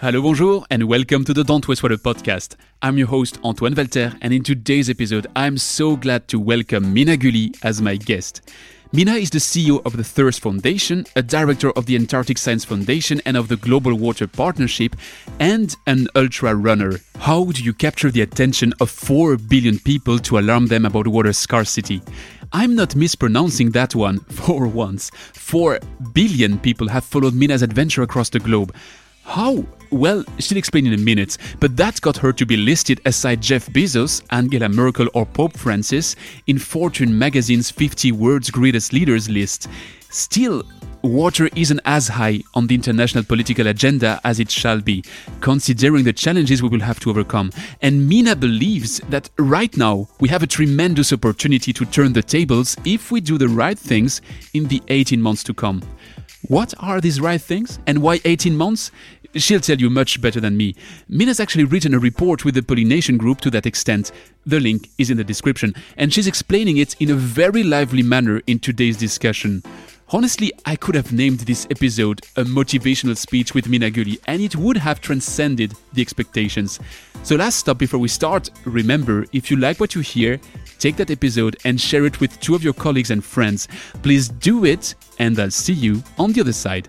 Hello, bonjour, and welcome to the Don't Waste Water podcast. I'm your host, Antoine Walter, and in today's episode, I'm so glad to welcome Mina Guli as my guest. Mina is the CEO of the Thirst Foundation, a director of the Antarctic Science Foundation and of the Global Water Partnership, and an ultra runner. How do you capture the attention of 4 billion people to alarm them about water scarcity? I'm not mispronouncing that one for once. 4 billion people have followed Mina's adventure across the globe. How? Well, she'll explain in a minute, but that got her to be listed aside Jeff Bezos, Angela Merkel, or Pope Francis in Fortune magazine's 50 World's Greatest Leaders list. Still, water isn't as high on the international political agenda as it shall be, considering the challenges we will have to overcome. And Mina believes that right now we have a tremendous opportunity to turn the tables if we do the right things in the 18 months to come. What are these right things and why 18 months? She'll tell you much better than me. Mina's actually written a report with the Pollination Group to that extent. The link is in the description, and she's explaining it in a very lively manner in today's discussion. Honestly, I could have named this episode a motivational speech with Mina Guli, and it would have transcended the expectations. So, last stop before we start remember, if you like what you hear, take that episode and share it with two of your colleagues and friends. Please do it, and I'll see you on the other side.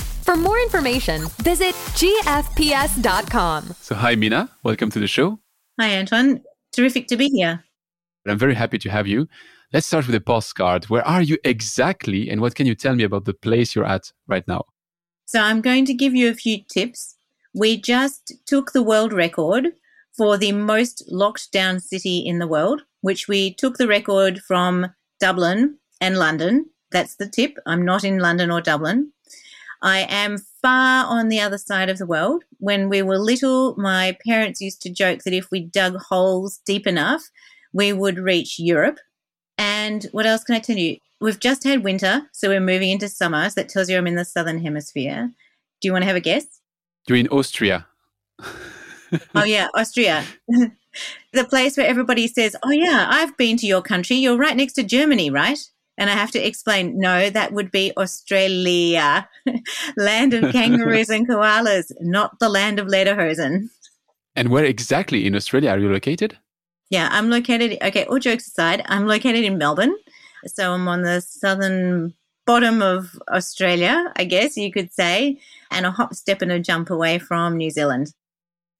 For more information, visit gfps.com. So, hi, Mina. Welcome to the show. Hi, Antoine. Terrific to be here. I'm very happy to have you. Let's start with a postcard. Where are you exactly, and what can you tell me about the place you're at right now? So, I'm going to give you a few tips. We just took the world record for the most locked down city in the world, which we took the record from Dublin and London. That's the tip. I'm not in London or Dublin. I am far on the other side of the world. When we were little, my parents used to joke that if we dug holes deep enough, we would reach Europe. And what else can I tell you? We've just had winter, so we're moving into summer. So that tells you I'm in the southern hemisphere. Do you want to have a guess? You're in Austria. oh, yeah, Austria. the place where everybody says, Oh, yeah, I've been to your country. You're right next to Germany, right? And I have to explain, no, that would be Australia, land of kangaroos and koalas, not the land of lederhosen. And where exactly in Australia are you located? Yeah, I'm located, okay, all jokes aside, I'm located in Melbourne. So I'm on the southern bottom of Australia, I guess you could say, and a hop, step, and a jump away from New Zealand.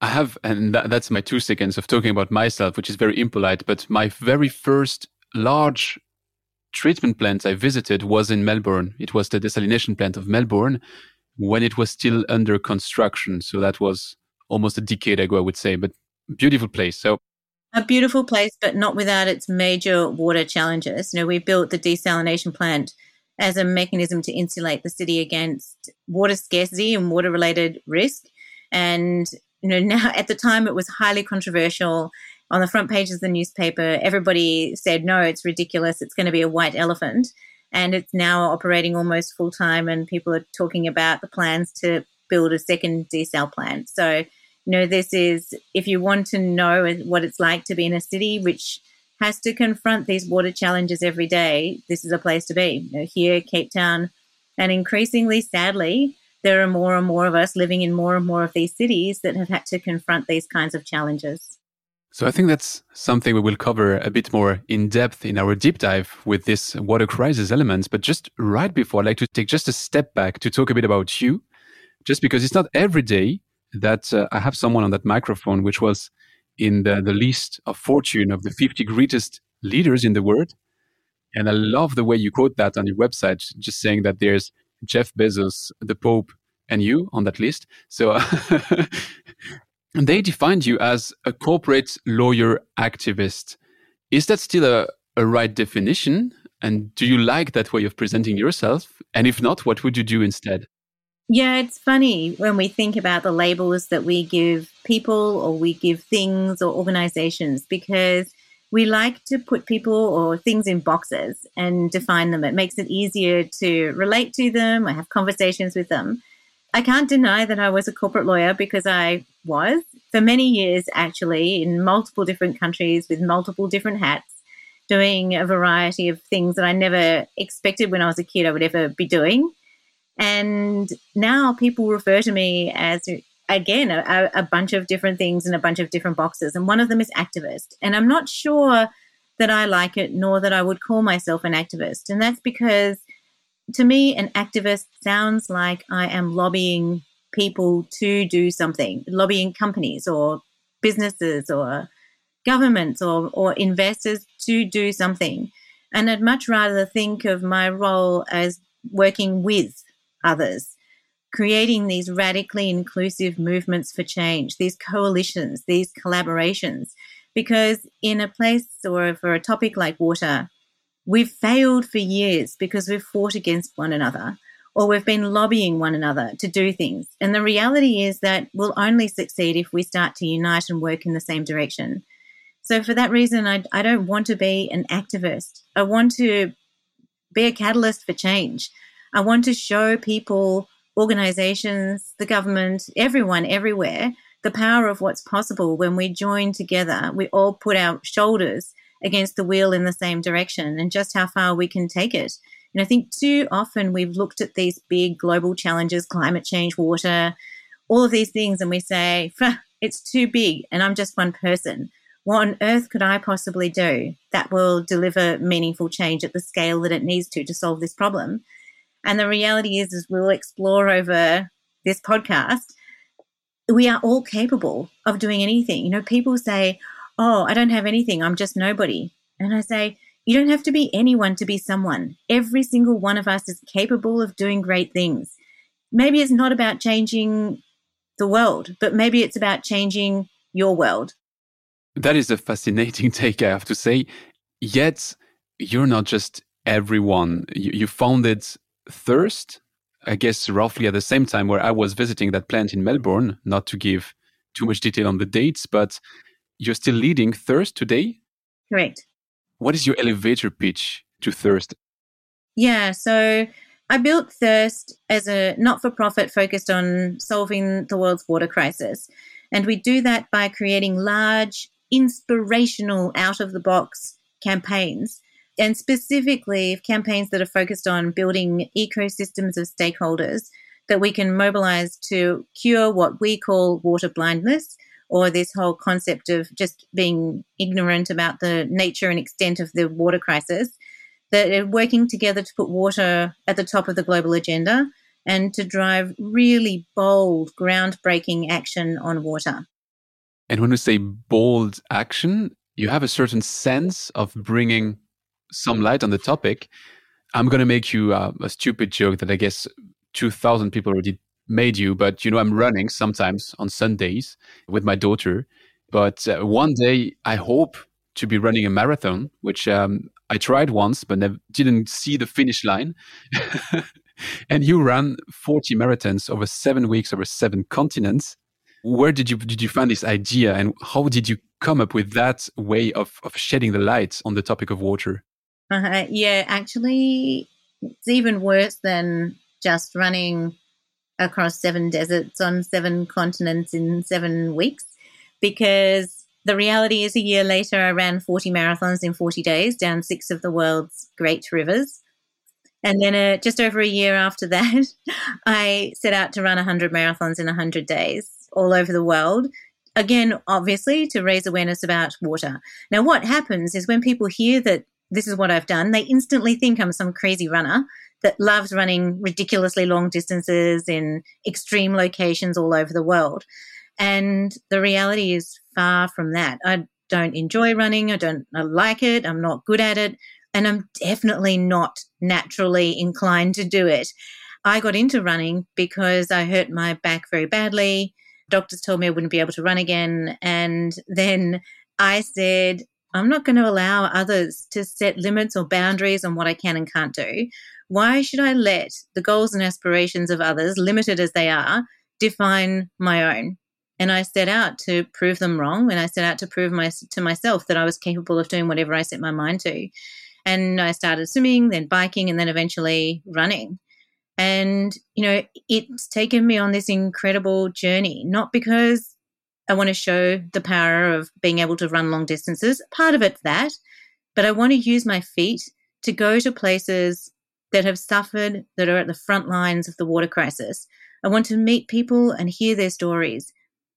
I have, and that, that's my two seconds of talking about myself, which is very impolite, but my very first large treatment plant I visited was in Melbourne. It was the desalination plant of Melbourne when it was still under construction. So that was almost a decade ago, I would say, but beautiful place. So a beautiful place, but not without its major water challenges. You know, we built the desalination plant as a mechanism to insulate the city against water scarcity and water related risk. And, you know, now at the time it was highly controversial on the front pages of the newspaper, everybody said, no, it's ridiculous. It's going to be a white elephant. And it's now operating almost full time, and people are talking about the plans to build a second desal plant. So, you know, this is, if you want to know what it's like to be in a city which has to confront these water challenges every day, this is a place to be. You know, here, Cape Town, and increasingly, sadly, there are more and more of us living in more and more of these cities that have had to confront these kinds of challenges. So I think that's something we will cover a bit more in depth in our deep dive with this water crisis elements. But just right before, I'd like to take just a step back to talk a bit about you, just because it's not every day that uh, I have someone on that microphone, which was in the, the list of fortune of the 50 greatest leaders in the world. And I love the way you quote that on your website, just saying that there's Jeff Bezos, the Pope, and you on that list. So And they defined you as a corporate lawyer activist. Is that still a, a right definition? And do you like that way of presenting yourself? And if not, what would you do instead? Yeah, it's funny when we think about the labels that we give people or we give things or organizations because we like to put people or things in boxes and define them. It makes it easier to relate to them or have conversations with them. I can't deny that I was a corporate lawyer because I was for many years, actually, in multiple different countries with multiple different hats, doing a variety of things that I never expected when I was a kid I would ever be doing. And now people refer to me as, again, a, a, bunch of different things in a bunch of different boxes. And one of them is activist. And I'm not sure that I like it, nor that I would call myself an activist. And that's because to me, an activist sounds like I am lobbying people to do something, lobbying companies or businesses or governments or, or investors to do something. And I'd much rather think of my role as working with others, creating these radically inclusive movements for change, these coalitions, these collaborations. Because in a place or for a topic like water, we've failed for years because we've fought against one another or we've been lobbying one another to do things. And the reality is that we'll only succeed if we start to unite and work in the same direction. So, for that reason, I, I don't want to be an activist. I want to be a catalyst for change. I want to show people, organizations, the government, everyone, everywhere, the power of what's possible when we join together. We all put our shoulders against the wheel in the same direction and just how far we can take it. And I think too often we've looked at these big global challenges, climate change, water, all of these things, and we say, it's too big and I'm just one person. What on earth could I possibly do that will deliver meaningful change at the scale that it needs to to solve this problem? And the reality is, is we'll explore over this podcast. We are all capable of doing anything. You know, people say, Oh, I don't have anything. I'm just nobody. And I say, You don't have to be anyone to be someone. Every single one of us is capable of doing great things. Maybe it's not about changing the world, but maybe it's about changing your world. That is a fascinating take, I have to say. Yet, you're not just everyone. You, you founded Thirst, I guess roughly at the same time where I was visiting that plant in Melbourne, not to give too much detail on the dates, but you're still leading Thirst today? Correct. What is your elevator pitch to Thirst? Yeah, so I built Thirst as a not for profit focused on solving the world's water crisis. And we do that by creating large, inspirational, out of the box campaigns and specifically campaigns that are focused on building ecosystems of stakeholders that we can mobilize to cure what we call water blindness or this whole concept of just being ignorant about the nature and extent of the water crisis that are working together to put water at the top of the global agenda and to drive really bold groundbreaking action on water. And when we say bold action you have a certain sense of bringing some light on the topic, I'm going to make you uh, a stupid joke that I guess 2,000 people already made you. But, you know, I'm running sometimes on Sundays with my daughter. But uh, one day I hope to be running a marathon, which um, I tried once, but never, didn't see the finish line. and you ran 40 marathons over seven weeks over seven continents. Where did you did you find this idea, and how did you come up with that way of, of shedding the light on the topic of water? Uh, yeah, actually, it's even worse than just running across seven deserts on seven continents in seven weeks because the reality is a year later I ran 40 marathons in 40 days down six of the world's great rivers. And then uh, just over a year after that, I set out to run 100 marathons in 100 days all over the world. Again, obviously, to raise awareness about water. Now, what happens is when people hear that this is what I've done, they instantly think I'm some crazy runner that loves running ridiculously long distances in extreme locations all over the world. And the reality is far from that. I don't enjoy running. I don't I like it. I'm not good at it. And I'm definitely not naturally inclined to do it. I got into running because I hurt my back very badly. Doctors told me I wouldn't be able to run again. And then I said, I'm not going to allow others to set limits or boundaries on what I can and can't do. Why should I let the goals and aspirations of others, limited as they are, define my own? And I set out to prove them wrong. And I set out to prove my, to myself that I was capable of doing whatever I set my mind to. And I started swimming, then biking, and then eventually running. And, you know, it's taken me on this incredible journey, not because I want to show the power of being able to run long distances. Part of it's that, but I want to use my feet to go to places that have suffered, that are at the front lines of the water crisis. I want to meet people and hear their stories.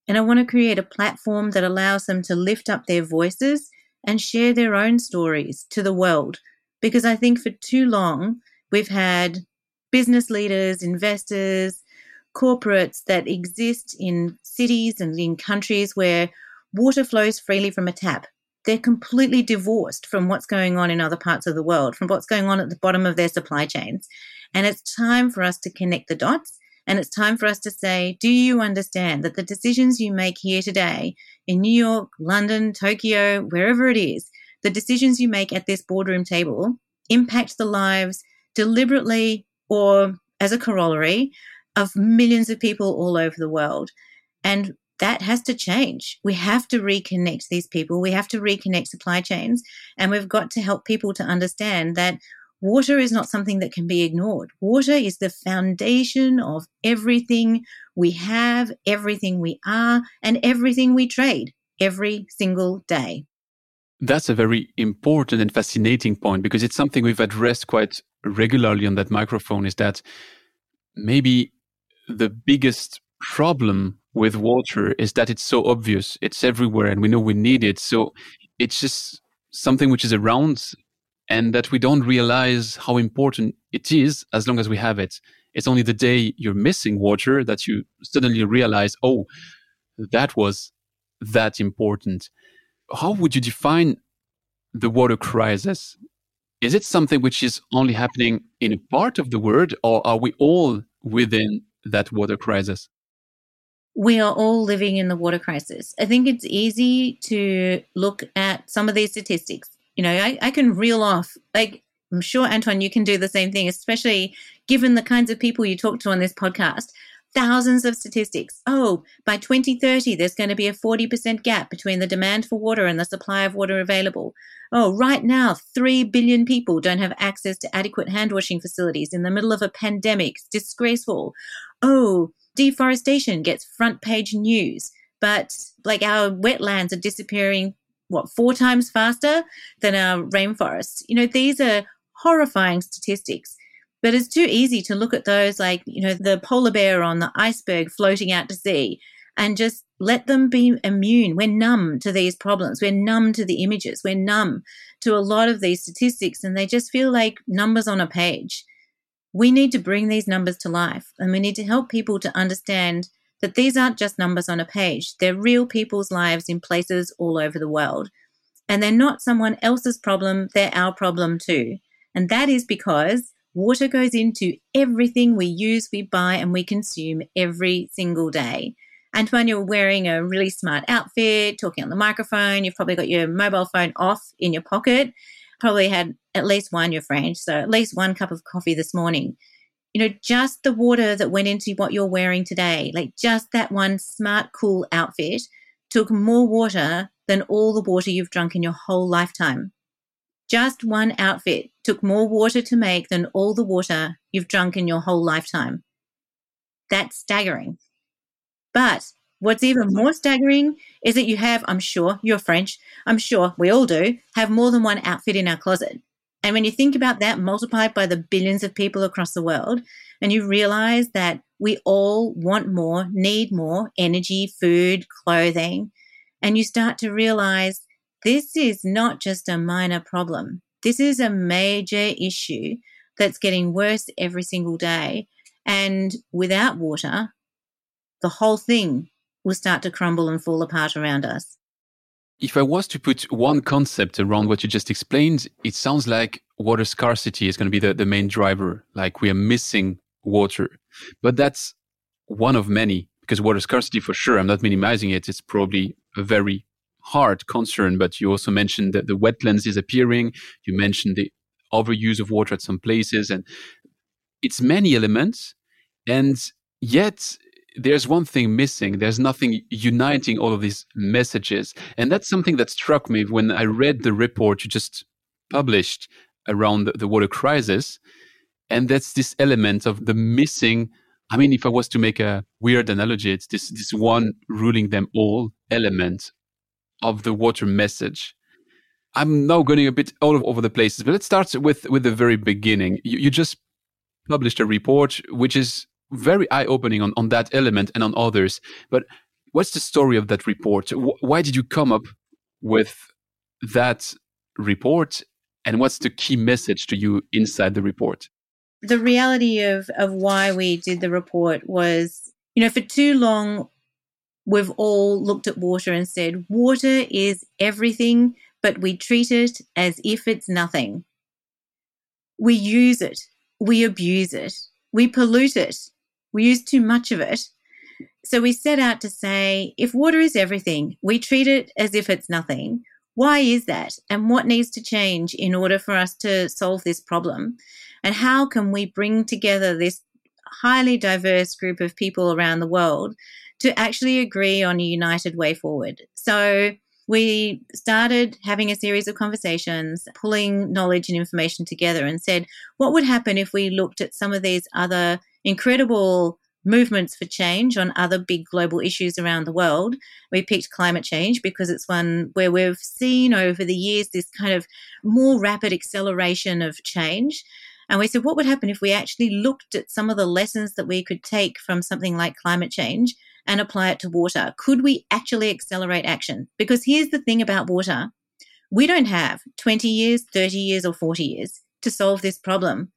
And I want to create a platform that allows them to lift up their voices and share their own stories to the world. Because I think for too long, we've had business leaders, investors, corporates that exist in cities and in countries where water flows freely from a tap. They're completely divorced from what's going on in other parts of the world, from what's going on at the bottom of their supply chains. And it's time for us to connect the dots and it's time for us to say, do you understand that the decisions you make here today in New York, London, Tokyo, wherever it is, the decisions you make at this boardroom table impact the lives deliberately or as a corollary of millions of people all over the world. And that has to change. We have to reconnect these people. We have to reconnect supply chains. And we've got to help people to understand that Water is not something that can be ignored. Water is the foundation of everything we have, everything we are, and everything we trade every single day. That's a very important and fascinating point because it's something we've addressed quite regularly on that microphone is that maybe the biggest problem with water is that it's so obvious. It's everywhere and we know we need it. So it's just something which is around and that we don't realize how important it is as long as we have it. It's only the day you're missing water that you suddenly realize, oh, that was that important. How would you define the water crisis? Is it something which is only happening in a part of the world, or are we all within that water crisis? We are all living in the water crisis. I think it's easy to look at some of these statistics you know, I, I can reel off, like, I'm sure, Antoine, you can do the same thing, especially given the kinds of people you talk to on this podcast. Thousands of statistics. Oh, by 2030, there's going to be a 40% gap between the demand for water and the supply of water available. Oh, right now, 3 billion people don't have access to adequate hand washing facilities in the middle of a pandemic. It's disgraceful. Oh, deforestation gets front page news, but like our wetlands are disappearing what, four times faster than our rainforests. You know, these are horrifying statistics. But it's too easy to look at those like, you know, the polar bear on the iceberg floating out to sea and just let them be immune. We're numb to these problems. We're numb to the images. We're numb to a lot of these statistics and they just feel like numbers on a page. We need to bring these numbers to life and we need to help people to understand that these aren't just numbers on a page, they're real people's lives in places all over the world. And they're not someone else's problem, they're our problem too. And that is because water goes into everything we use, we buy, and we consume every single day. Antoine, you're wearing a really smart outfit, talking on the microphone. You've probably got your mobile phone off in your pocket. Probably had at least one your French, so at least one cup of coffee this morning you know, just the water that went into what you're wearing today, like just that one smart, cool outfit took more water than all the water you've drunk in your whole lifetime. Just one outfit took more water to make than all the water you've drunk in your whole lifetime. That's staggering. But what's even more staggering is that you have, I'm sure, you're French, I'm sure we all do, have more than one outfit in our closet. And when you think about that multiplied by the billions of people across the world, and you realize that we all want more, need more energy, food, clothing, and you start to realize this is not just a minor problem. This is a major issue that's getting worse every single day. And without water, the whole thing will start to crumble and fall apart around us. If I was to put one concept around what you just explained, it sounds like water scarcity is going to be the, the main driver. Like we are missing water. But that's one of many because water scarcity for sure, I'm not minimizing it. It's probably a very hard concern, but you also mentioned that the wetlands disappearing. You mentioned the overuse of water at some places and it's many elements, and yet there's one thing missing. There's nothing uniting all of these messages. And that's something that struck me when I read the report you just published around the, the water crisis. And that's this element of the missing. I mean, if I was to make a weird analogy, it's this, this one ruling them all element of the water message. I'm now going a bit all over the places, but let's start with, with the very beginning. You, you just published a report which is very eye opening on, on that element and on others. But what's the story of that report? Why did you come up with that report? And what's the key message to you inside the report? The reality of, of why we did the report was, you know, for too long, we've all looked at water and said, water is everything, but we treat it as if it's nothing. We use it, we abuse it, we pollute it, we use too much of it. So we set out to say if water is everything, we treat it as if it's nothing. Why is that? And what needs to change in order for us to solve this problem? And how can we bring together this highly diverse group of people around the world to actually agree on a united way forward? So we started having a series of conversations, pulling knowledge and information together, and said, what would happen if we looked at some of these other incredible movements for change on other big global issues around the world. We picked climate change because it's one where we've seen over the years this kind of more rapid acceleration of change. And we said, what would happen if we actually looked at some of the lessons that we could take from something like climate change and apply it to water? Could we actually accelerate action? Because here's the thing about water we don't have 20 years, 30 years, or 40 years to solve this problem.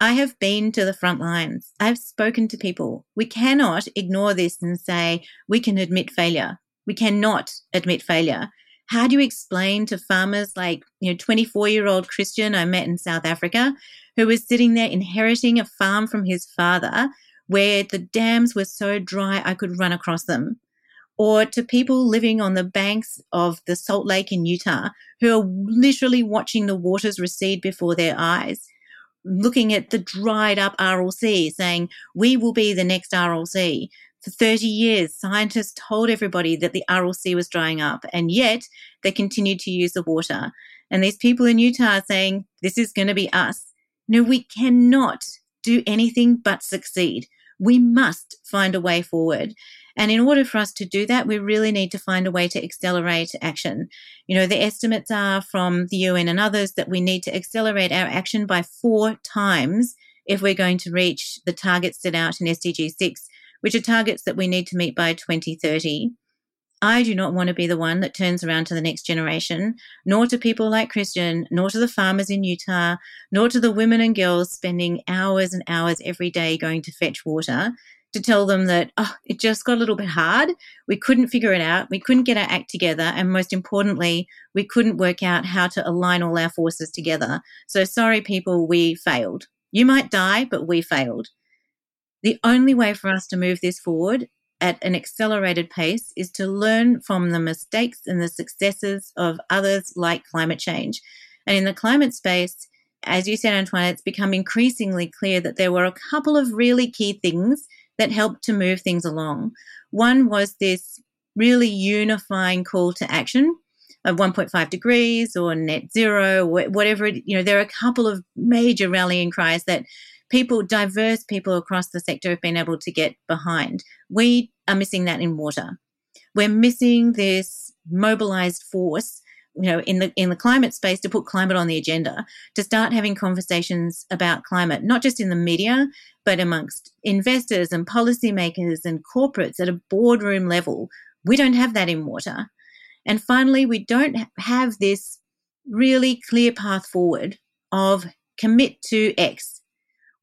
I have been to the front lines. I've spoken to people. We cannot ignore this and say we can admit failure. We cannot admit failure. How do you explain to farmers like, you know, 24 year old Christian I met in South Africa who was sitting there inheriting a farm from his father where the dams were so dry I could run across them? Or to people living on the banks of the Salt Lake in Utah who are literally watching the waters recede before their eyes looking at the dried up Aral Sea, saying, we will be the next Aral Sea. For 30 years, scientists told everybody that the Aral Sea was drying up, and yet they continued to use the water. And these people in Utah are saying, this is going to be us. No, we cannot do anything but succeed. We must find a way forward. And in order for us to do that, we really need to find a way to accelerate action. You know, the estimates are from the UN and others that we need to accelerate our action by four times if we're going to reach the targets set out in SDG 6, which are targets that we need to meet by 2030. I do not want to be the one that turns around to the next generation, nor to people like Christian, nor to the farmers in Utah, nor to the women and girls spending hours and hours every day going to fetch water to tell them that oh, it just got a little bit hard. We couldn't figure it out. We couldn't get our act together. And most importantly, we couldn't work out how to align all our forces together. So sorry, people, we failed. You might die, but we failed. The only way for us to move this forward at an accelerated pace is to learn from the mistakes and the successes of others like climate change. And in the climate space, as you said, Antoine, it's become increasingly clear that there were a couple of really key things that helped to move things along. One was this really unifying call to action of 1.5 degrees or net zero, whatever. You know, there are a couple of major rallying cries that people, diverse people across the sector, have been able to get behind. We are missing that in water. We're missing this mobilized force you know in the in the climate space to put climate on the agenda to start having conversations about climate not just in the media but amongst investors and policymakers and corporates at a boardroom level we don't have that in water and finally we don't have this really clear path forward of commit to x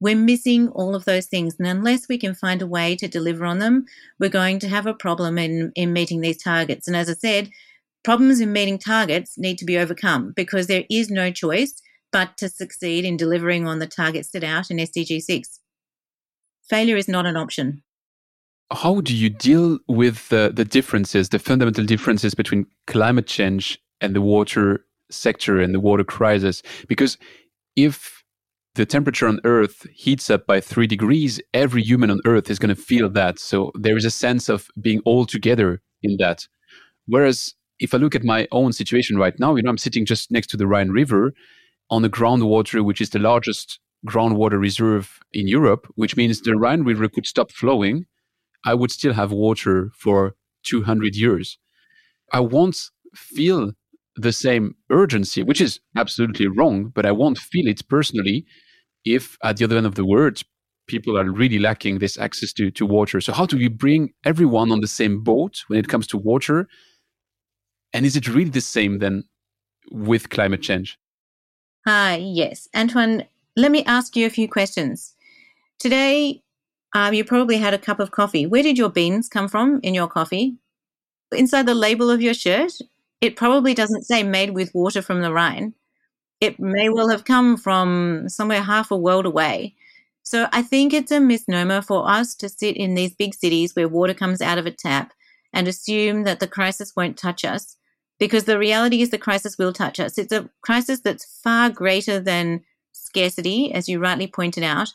we're missing all of those things. And unless we can find a way to deliver on them, we're going to have a problem in, in meeting these targets. And as I said, Problems in meeting targets need to be overcome because there is no choice but to succeed in delivering on the targets set out in SDG 6. Failure is not an option. How do you deal with the, the differences, the fundamental differences between climate change and the water sector and the water crisis? Because if the temperature on Earth heats up by three degrees, every human on Earth is going to feel that. So there is a sense of being all together in that. Whereas if I look at my own situation right now, you know, I'm sitting just next to the Rhine River on the groundwater, which is the largest groundwater reserve in Europe, which means the Rhine River could stop flowing. I would still have water for 200 years. I won't feel the same urgency, which is absolutely wrong, but I won't feel it personally if at the other end of the world, people are really lacking this access to, to water. So, how do we bring everyone on the same boat when it comes to water? And is it really the same then with climate change? Hi, uh, yes. Antoine, let me ask you a few questions. Today, um, you probably had a cup of coffee. Where did your beans come from in your coffee? Inside the label of your shirt, it probably doesn't say made with water from the Rhine. It may well have come from somewhere half a world away. So I think it's a misnomer for us to sit in these big cities where water comes out of a tap and assume that the crisis won't touch us because the reality is the crisis will touch us. It's a crisis that's far greater than scarcity, as you rightly pointed out,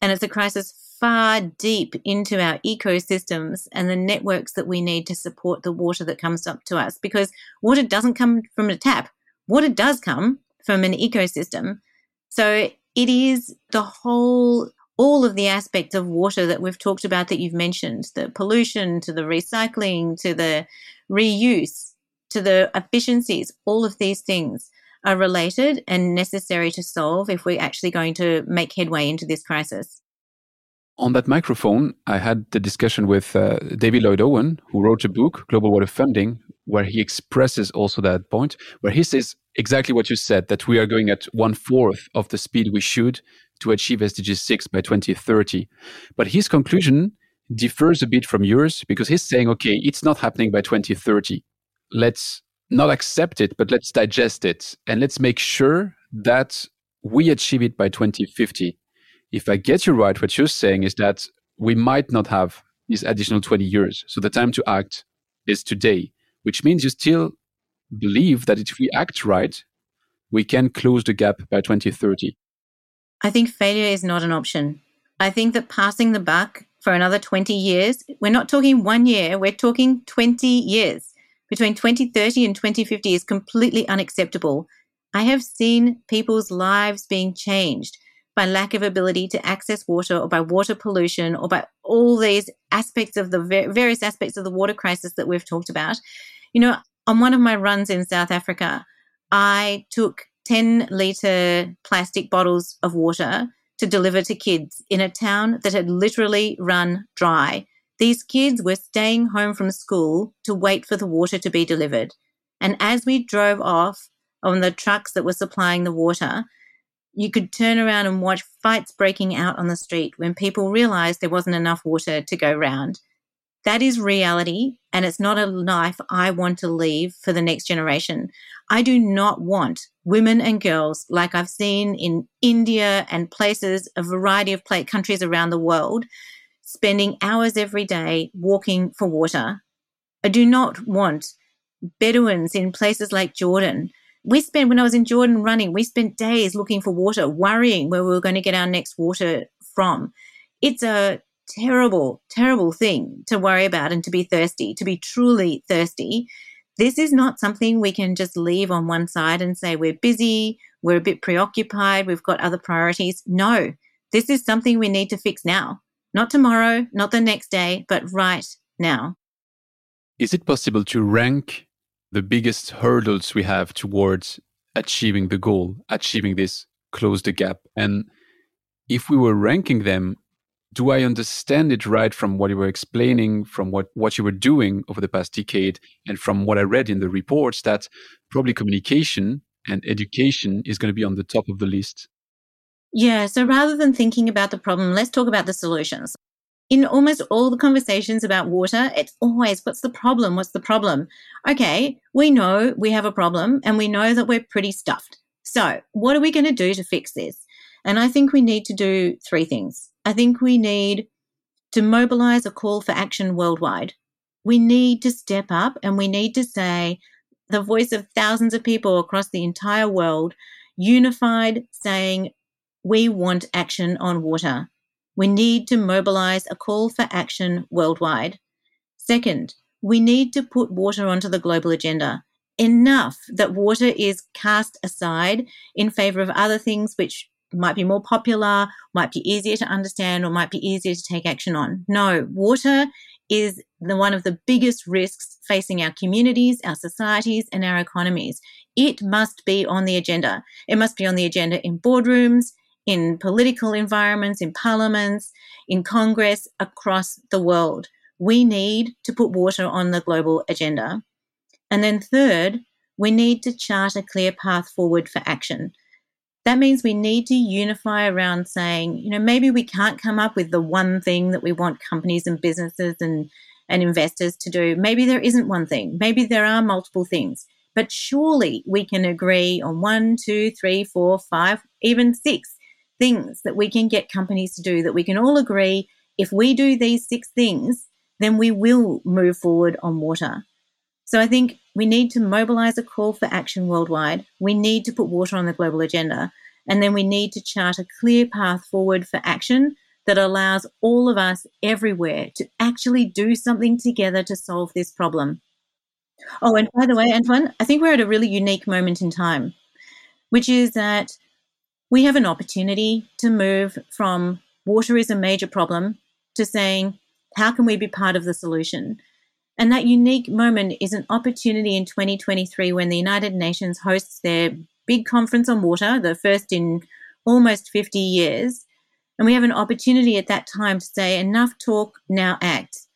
and it's a crisis far deep into our ecosystems and the networks that we need to support the water that comes up to us because water doesn't come from a tap. Water does come from an ecosystem. So it is the whole, all of the aspects of water that we've talked about that you've mentioned the pollution to the recycling to the reuse to the efficiencies, all of these things are related and necessary to solve if we're actually going to make headway into this crisis on that microphone, I had the discussion with uh, David Lloyd Owen, who wrote a book, Global Water Funding, where he expresses also that point, where he says exactly what you said that we are going at one fourth of the speed we should to achieve SDG 6 by 2030. But his conclusion differs a bit from yours because he's saying, okay, it's not happening by 2030. Let's not accept it, but let's digest it and let's make sure that we achieve it by 2050 if I get you right, what you're saying is that we might not have these additional 20 years. So the time to act is today, which means you still believe that if we act right, we can close the gap by 2030. I think failure is not an option. I think that passing the buck for another 20 years, we're not talking one year, we're talking 20 years. Between 2030 and 2050 is completely unacceptable. I have seen people's lives being changed by lack of ability to access water or by water pollution or by all these aspects of the various aspects of the water crisis that we've talked about. You know, on one of my runs in South Africa, I took 10 litre plastic bottles of water to deliver to kids in a town that had literally run dry. These kids were staying home from school to wait for the water to be delivered. And as we drove off on the trucks that were supplying the water, you could turn around and watch fights breaking out on the street when people realized there wasn't enough water to go round. That is reality, and it's not a life I want to leave for the next generation. I do not want women and girls like I've seen in India and places, a variety of countries around the world, spending hours every day walking for water. I do not want Bedouins in places like Jordan we spent when I was in Jordan running, we spent days looking for water, worrying where we were going to get our next water from. It's a terrible, terrible thing to worry about and to be thirsty, to be truly thirsty. This is not something we can just leave on one side and say we're busy, we're a bit preoccupied, we've got other priorities. No, this is something we need to fix now. Not tomorrow, not the next day, but right now. Is it possible to rank the biggest hurdles we have towards achieving the goal, achieving this, close the gap. And if we were ranking them, do I understand it right from what you were explaining, from what, what you were doing over the past decade, and from what I read in the reports that probably communication and education is going to be on the top of the list? Yeah. So rather than thinking about the problem, let's talk about the solutions in almost all the conversations about water, it's always what's the problem? What's the problem? Okay, we know we have a problem and we know that we're pretty stuffed. So, what are we going to do to fix this? And I think we need to do three things. I think we need to mobilize a call for action worldwide. We need to step up and we need to say the voice of thousands of people across the entire world, unified, saying, we want action on water. We need to mobilize a call for action worldwide. Second, we need to put water onto the global agenda. Enough that water is cast aside in favor of other things which might be more popular, might be easier to understand, or might be easier to take action on. No, water is the, one of the biggest risks facing our communities, our societies, and our economies. It must be on the agenda. It must be on the agenda in boardrooms, in political environments, in parliaments, in Congress, across the world. We need to put water on the global agenda. And then, third, we need to chart a clear path forward for action. That means we need to unify around saying, you know, maybe we can't come up with the one thing that we want companies and businesses and, and investors to do. Maybe there isn't one thing. Maybe there are multiple things. But surely we can agree on one, two, three, four, five, even six things that we can get companies to do that we can all agree if we do these six things, then we will move forward on water. So I think we need to mobilize a call for action worldwide. We need to put water on the global agenda. And then we need to chart a clear path forward for action that allows all of us everywhere to actually do something together to solve this problem. Oh, and by the way, Antoine, I think we're at a really unique moment in time, which is that we have an opportunity to move from water is a major problem to saying, how can we be part of the solution? And that unique moment is an opportunity in 2023 when the United Nations hosts their big conference on water, the first in almost 50 years. And we have an opportunity at that time to say, enough talk, now act.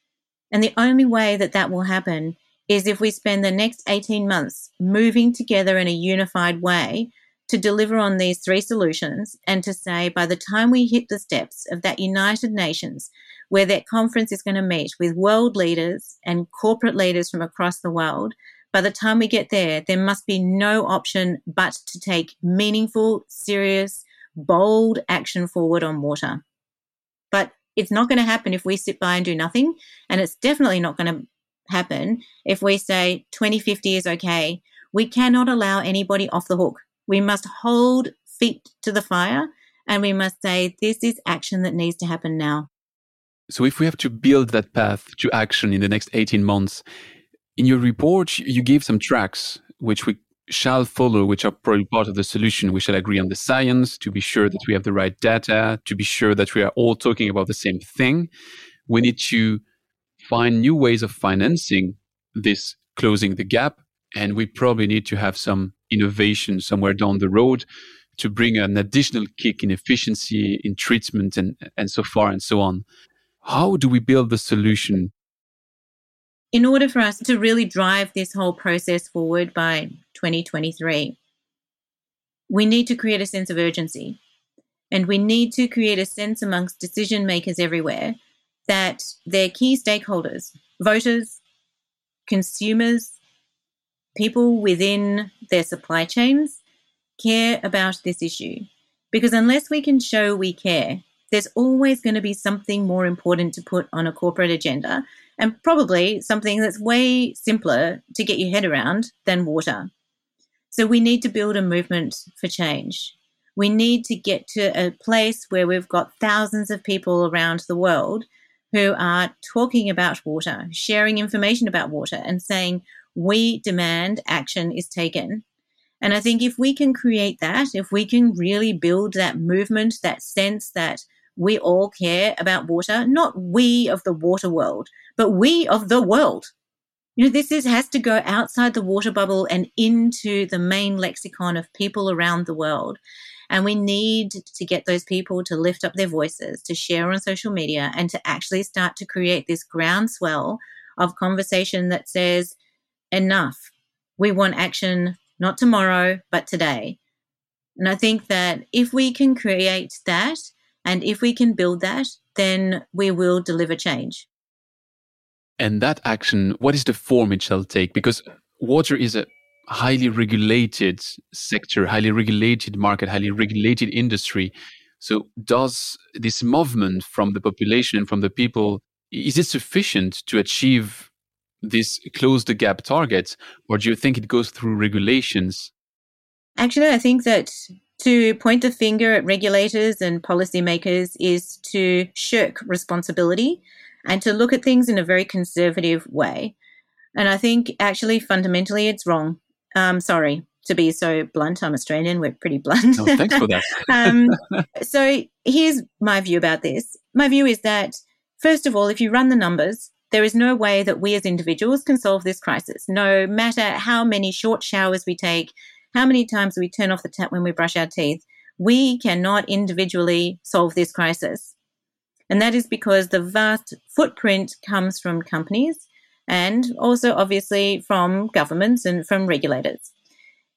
And the only way that that will happen is if we spend the next 18 months moving together in a unified way to deliver on these three solutions and to say by the time we hit the steps of that United Nations, where that conference is going to meet with world leaders and corporate leaders from across the world, by the time we get there, there must be no option but to take meaningful, serious, bold action forward on water. But it's not going to happen if we sit by and do nothing. And it's definitely not going to happen if we say 2050 is okay. We cannot allow anybody off the hook. We must hold feet to the fire and we must say, this is action that needs to happen now. So, if we have to build that path to action in the next 18 months, in your report, you gave some tracks which we shall follow, which are probably part of the solution. We shall agree on the science to be sure that we have the right data, to be sure that we are all talking about the same thing. We need to find new ways of financing this closing the gap. And we probably need to have some innovation somewhere down the road to bring an additional kick in efficiency in treatment and, and so far and so on. How do we build the solution? In order for us to really drive this whole process forward by 2023, we need to create a sense of urgency. And we need to create a sense amongst decision makers everywhere that their key stakeholders, voters, consumers, people within their supply chains care about this issue. Because unless we can show we care, there's always going to be something more important to put on a corporate agenda, and probably something that's way simpler to get your head around than water. So we need to build a movement for change. We need to get to a place where we've got thousands of people around the world who are talking about water, sharing information about water, and saying, we demand action is taken. And I think if we can create that, if we can really build that movement, that sense that we all care about water, not we of the water world, but we of the world. You know, this is, has to go outside the water bubble and into the main lexicon of people around the world. And we need to get those people to lift up their voices, to share on social media, and to actually start to create this groundswell of conversation that says, enough. We want action not tomorrow, but today. And I think that if we can create that and if we can build that, then we will deliver change. And that action, what is the form it shall take? Because water is a highly regulated sector, highly regulated market, highly regulated industry. So does this movement from the population and from the people, is it sufficient to achieve this close the gap targets, or do you think it goes through regulations? Actually, I think that To point the finger at regulators and policymakers is to shirk responsibility and to look at things in a very conservative way. And I think actually fundamentally it's wrong. Um, sorry to be so blunt. I'm Australian. We're pretty blunt. Oh, thanks for that. um, so here's my view about this. My view is that, first of all, if you run the numbers, there is no way that we as individuals can solve this crisis. No matter how many short showers we take, how many times we turn off the tap when we brush our teeth, we cannot individually solve this crisis. And that is because the vast footprint comes from companies and also obviously from governments and from regulators.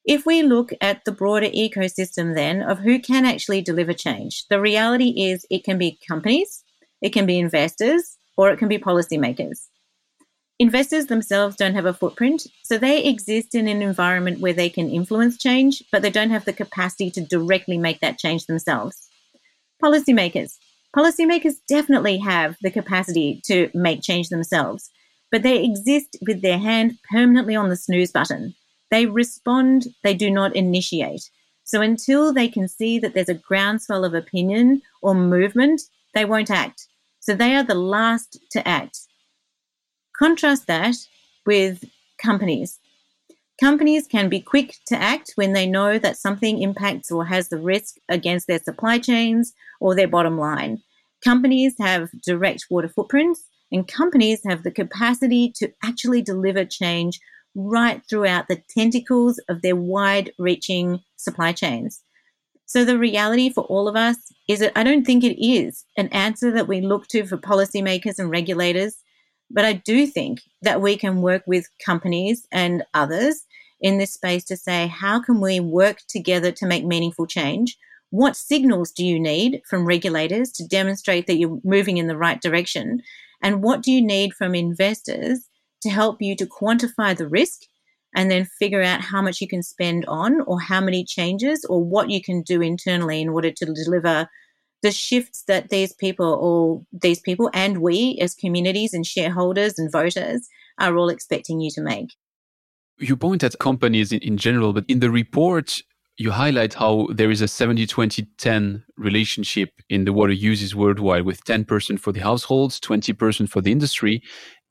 If we look at the broader ecosystem then of who can actually deliver change, the reality is it can be companies, it can be investors, or it can be policymakers. Investors themselves don't have a footprint, so they exist in an environment where they can influence change, but they don't have the capacity to directly make that change themselves. Policymakers. Policymakers definitely have the capacity to make change themselves, but they exist with their hand permanently on the snooze button. They respond, they do not initiate. So until they can see that there's a groundswell of opinion or movement, they won't act. So they are the last to act. Contrast that with companies. Companies can be quick to act when they know that something impacts or has the risk against their supply chains or their bottom line. Companies have direct water footprints, and companies have the capacity to actually deliver change right throughout the tentacles of their wide reaching supply chains. So the reality for all of us is that I don't think it is an answer that we look to for policymakers and regulators, but I do think that we can work with companies and others in this space to say, how can we work together to make meaningful change? What signals do you need from regulators to demonstrate that you're moving in the right direction? And what do you need from investors to help you to quantify the risk and then figure out how much you can spend on or how many changes or what you can do internally in order to deliver the shifts that these people or these people and we as communities and shareholders and voters are all expecting you to make. You point at companies in, in general, but in the report, you highlight how there is a 70 20 10 relationship in the water uses worldwide with 10% for the households 20% for the industry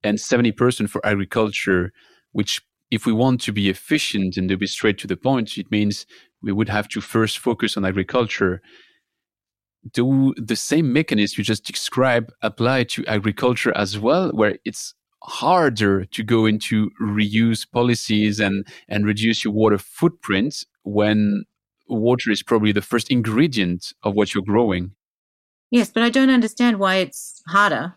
and 70% for agriculture, which if we want to be efficient and to be straight to the point, it means we would have to first focus on agriculture. Do the same mechanism you just described apply to agriculture as well, where it's harder to go into reuse policies and, and reduce your water footprint when water is probably the first ingredient of what you're growing? Yes, but I don't understand why it's harder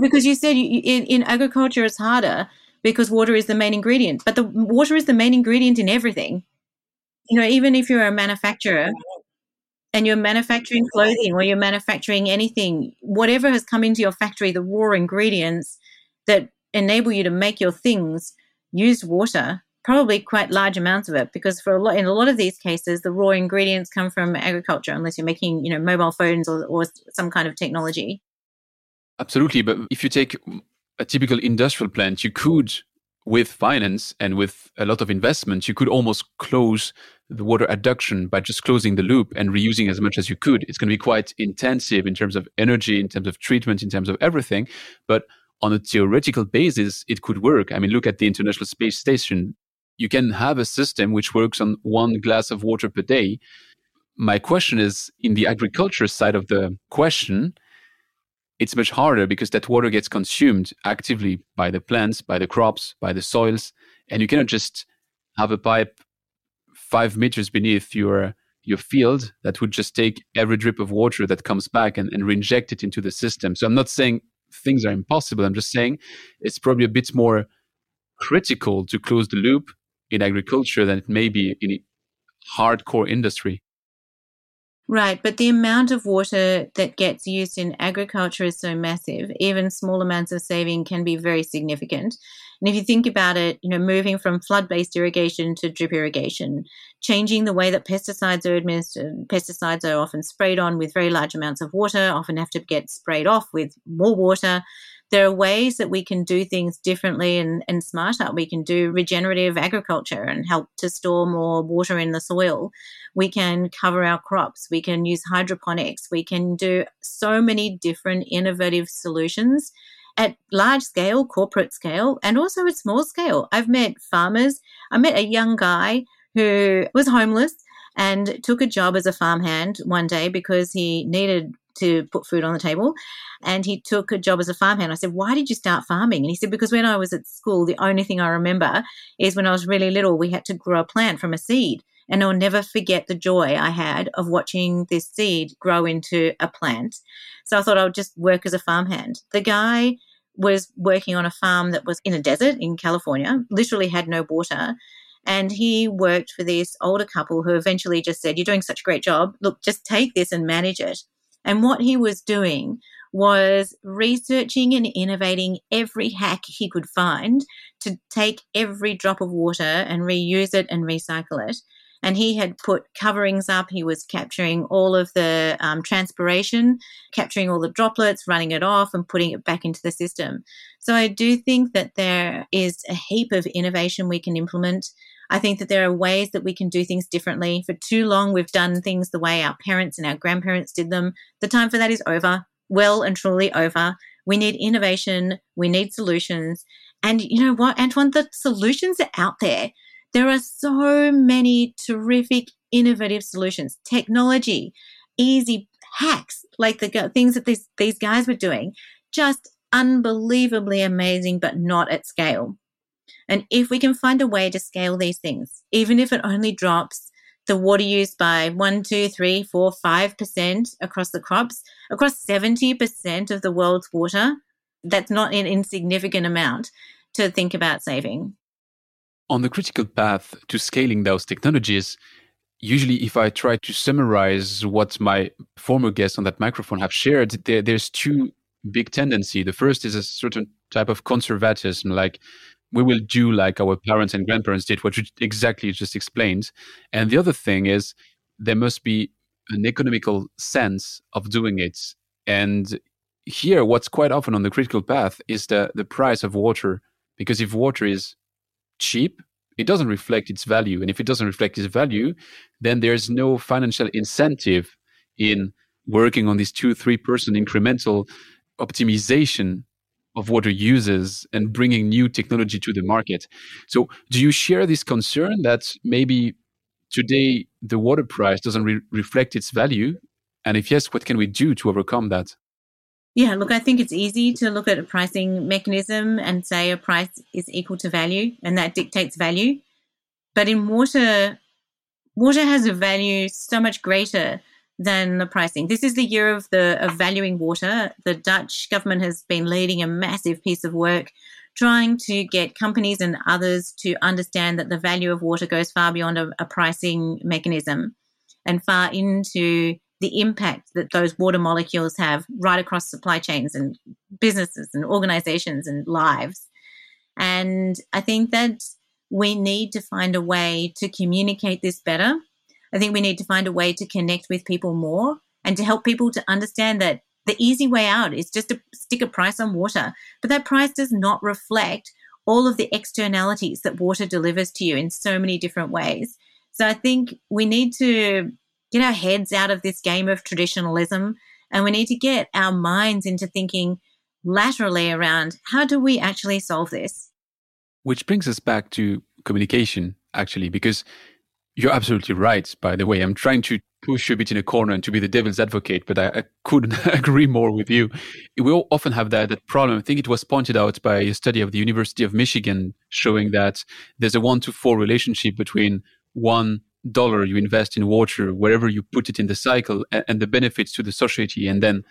because you said in, in agriculture it's harder because water is the main ingredient, but the water is the main ingredient in everything. You know, even if you're a manufacturer and you're manufacturing clothing or you're manufacturing anything, whatever has come into your factory, the raw ingredients that enable you to make your things use water probably quite large amounts of it because for a lot in a lot of these cases the raw ingredients come from agriculture unless you're making you know mobile phones or, or some kind of technology Absolutely. But if you take a typical industrial plant, you could, with finance and with a lot of investment, you could almost close the water adduction by just closing the loop and reusing as much as you could. It's going to be quite intensive in terms of energy, in terms of treatment, in terms of everything. But on a theoretical basis, it could work. I mean, look at the International Space Station. You can have a system which works on one glass of water per day. My question is in the agriculture side of the question, it's much harder because that water gets consumed actively by the plants, by the crops, by the soils, and you cannot just have a pipe five meters beneath your your field that would just take every drip of water that comes back and, and reinject it into the system. So I'm not saying things are impossible. I'm just saying it's probably a bit more critical to close the loop in agriculture than it may be in hardcore industry. Right, but the amount of water that gets used in agriculture is so massive. Even small amounts of saving can be very significant. And if you think about it, you know, moving from flood-based irrigation to drip irrigation, changing the way that pesticides are administered. Pesticides are often sprayed on with very large amounts of water, often have to get sprayed off with more water. There are ways that we can do things differently and, and smarter. We can do regenerative agriculture and help to store more water in the soil. We can cover our crops. We can use hydroponics. We can do so many different innovative solutions at large scale, corporate scale, and also at small scale. I've met farmers. I met a young guy who was homeless and took a job as a farmhand one day because he needed to put food on the table. And he took a job as a farmhand. I said, Why did you start farming? And he said, Because when I was at school, the only thing I remember is when I was really little, we had to grow a plant from a seed. And I'll never forget the joy I had of watching this seed grow into a plant. So I thought I would just work as a farmhand. The guy was working on a farm that was in a desert in California, literally had no water. And he worked for this older couple who eventually just said, You're doing such a great job. Look, just take this and manage it. And what he was doing was researching and innovating every hack he could find to take every drop of water and reuse it and recycle it. And he had put coverings up. He was capturing all of the um, transpiration, capturing all the droplets, running it off, and putting it back into the system. So I do think that there is a heap of innovation we can implement. I think that there are ways that we can do things differently. For too long, we've done things the way our parents and our grandparents did them. The time for that is over, well and truly over. We need innovation, we need solutions. And you know what, Antoine, the solutions are out there. There are so many terrific, innovative solutions, technology, easy hacks, like the things that these, these guys were doing, just unbelievably amazing, but not at scale. And if we can find a way to scale these things, even if it only drops the water use by one, two, three, four, five percent across the crops, across 70% of the world's water, that's not an insignificant amount to think about saving. On the critical path to scaling those technologies, usually if I try to summarize what my former guests on that microphone have shared, there, there's two big tendency. The first is a certain type of conservatism, like we will do like our parents and grandparents did, what you exactly just explained. And the other thing is there must be an economical sense of doing it. And here, what's quite often on the critical path is the, the price of water. Because if water is cheap, it doesn't reflect its value. And if it doesn't reflect its value, then there's no financial incentive in working on this two, three person incremental optimization of water uses and bringing new technology to the market. So, do you share this concern that maybe today the water price doesn't re- reflect its value? And if yes, what can we do to overcome that? Yeah, look, I think it's easy to look at a pricing mechanism and say a price is equal to value, and that dictates value. But in water, water has a value so much greater than the pricing. This is the year of the of valuing water. The Dutch government has been leading a massive piece of work trying to get companies and others to understand that the value of water goes far beyond a, a pricing mechanism and far into the impact that those water molecules have right across supply chains and businesses and organizations and lives. And I think that we need to find a way to communicate this better I think we need to find a way to connect with people more and to help people to understand that the easy way out is just to stick a price on water. But that price does not reflect all of the externalities that water delivers to you in so many different ways. So I think we need to get our heads out of this game of traditionalism and we need to get our minds into thinking laterally around how do we actually solve this? Which brings us back to communication, actually, because you're absolutely right, by the way. I'm trying to push you a bit in a corner and to be the devil's advocate, but I, I couldn't agree more with you. We all often have that, that problem. I think it was pointed out by a study of the University of Michigan showing that there's a one to four relationship between one dollar you invest in water, wherever you put it in the cycle, and, and the benefits to the society. And then,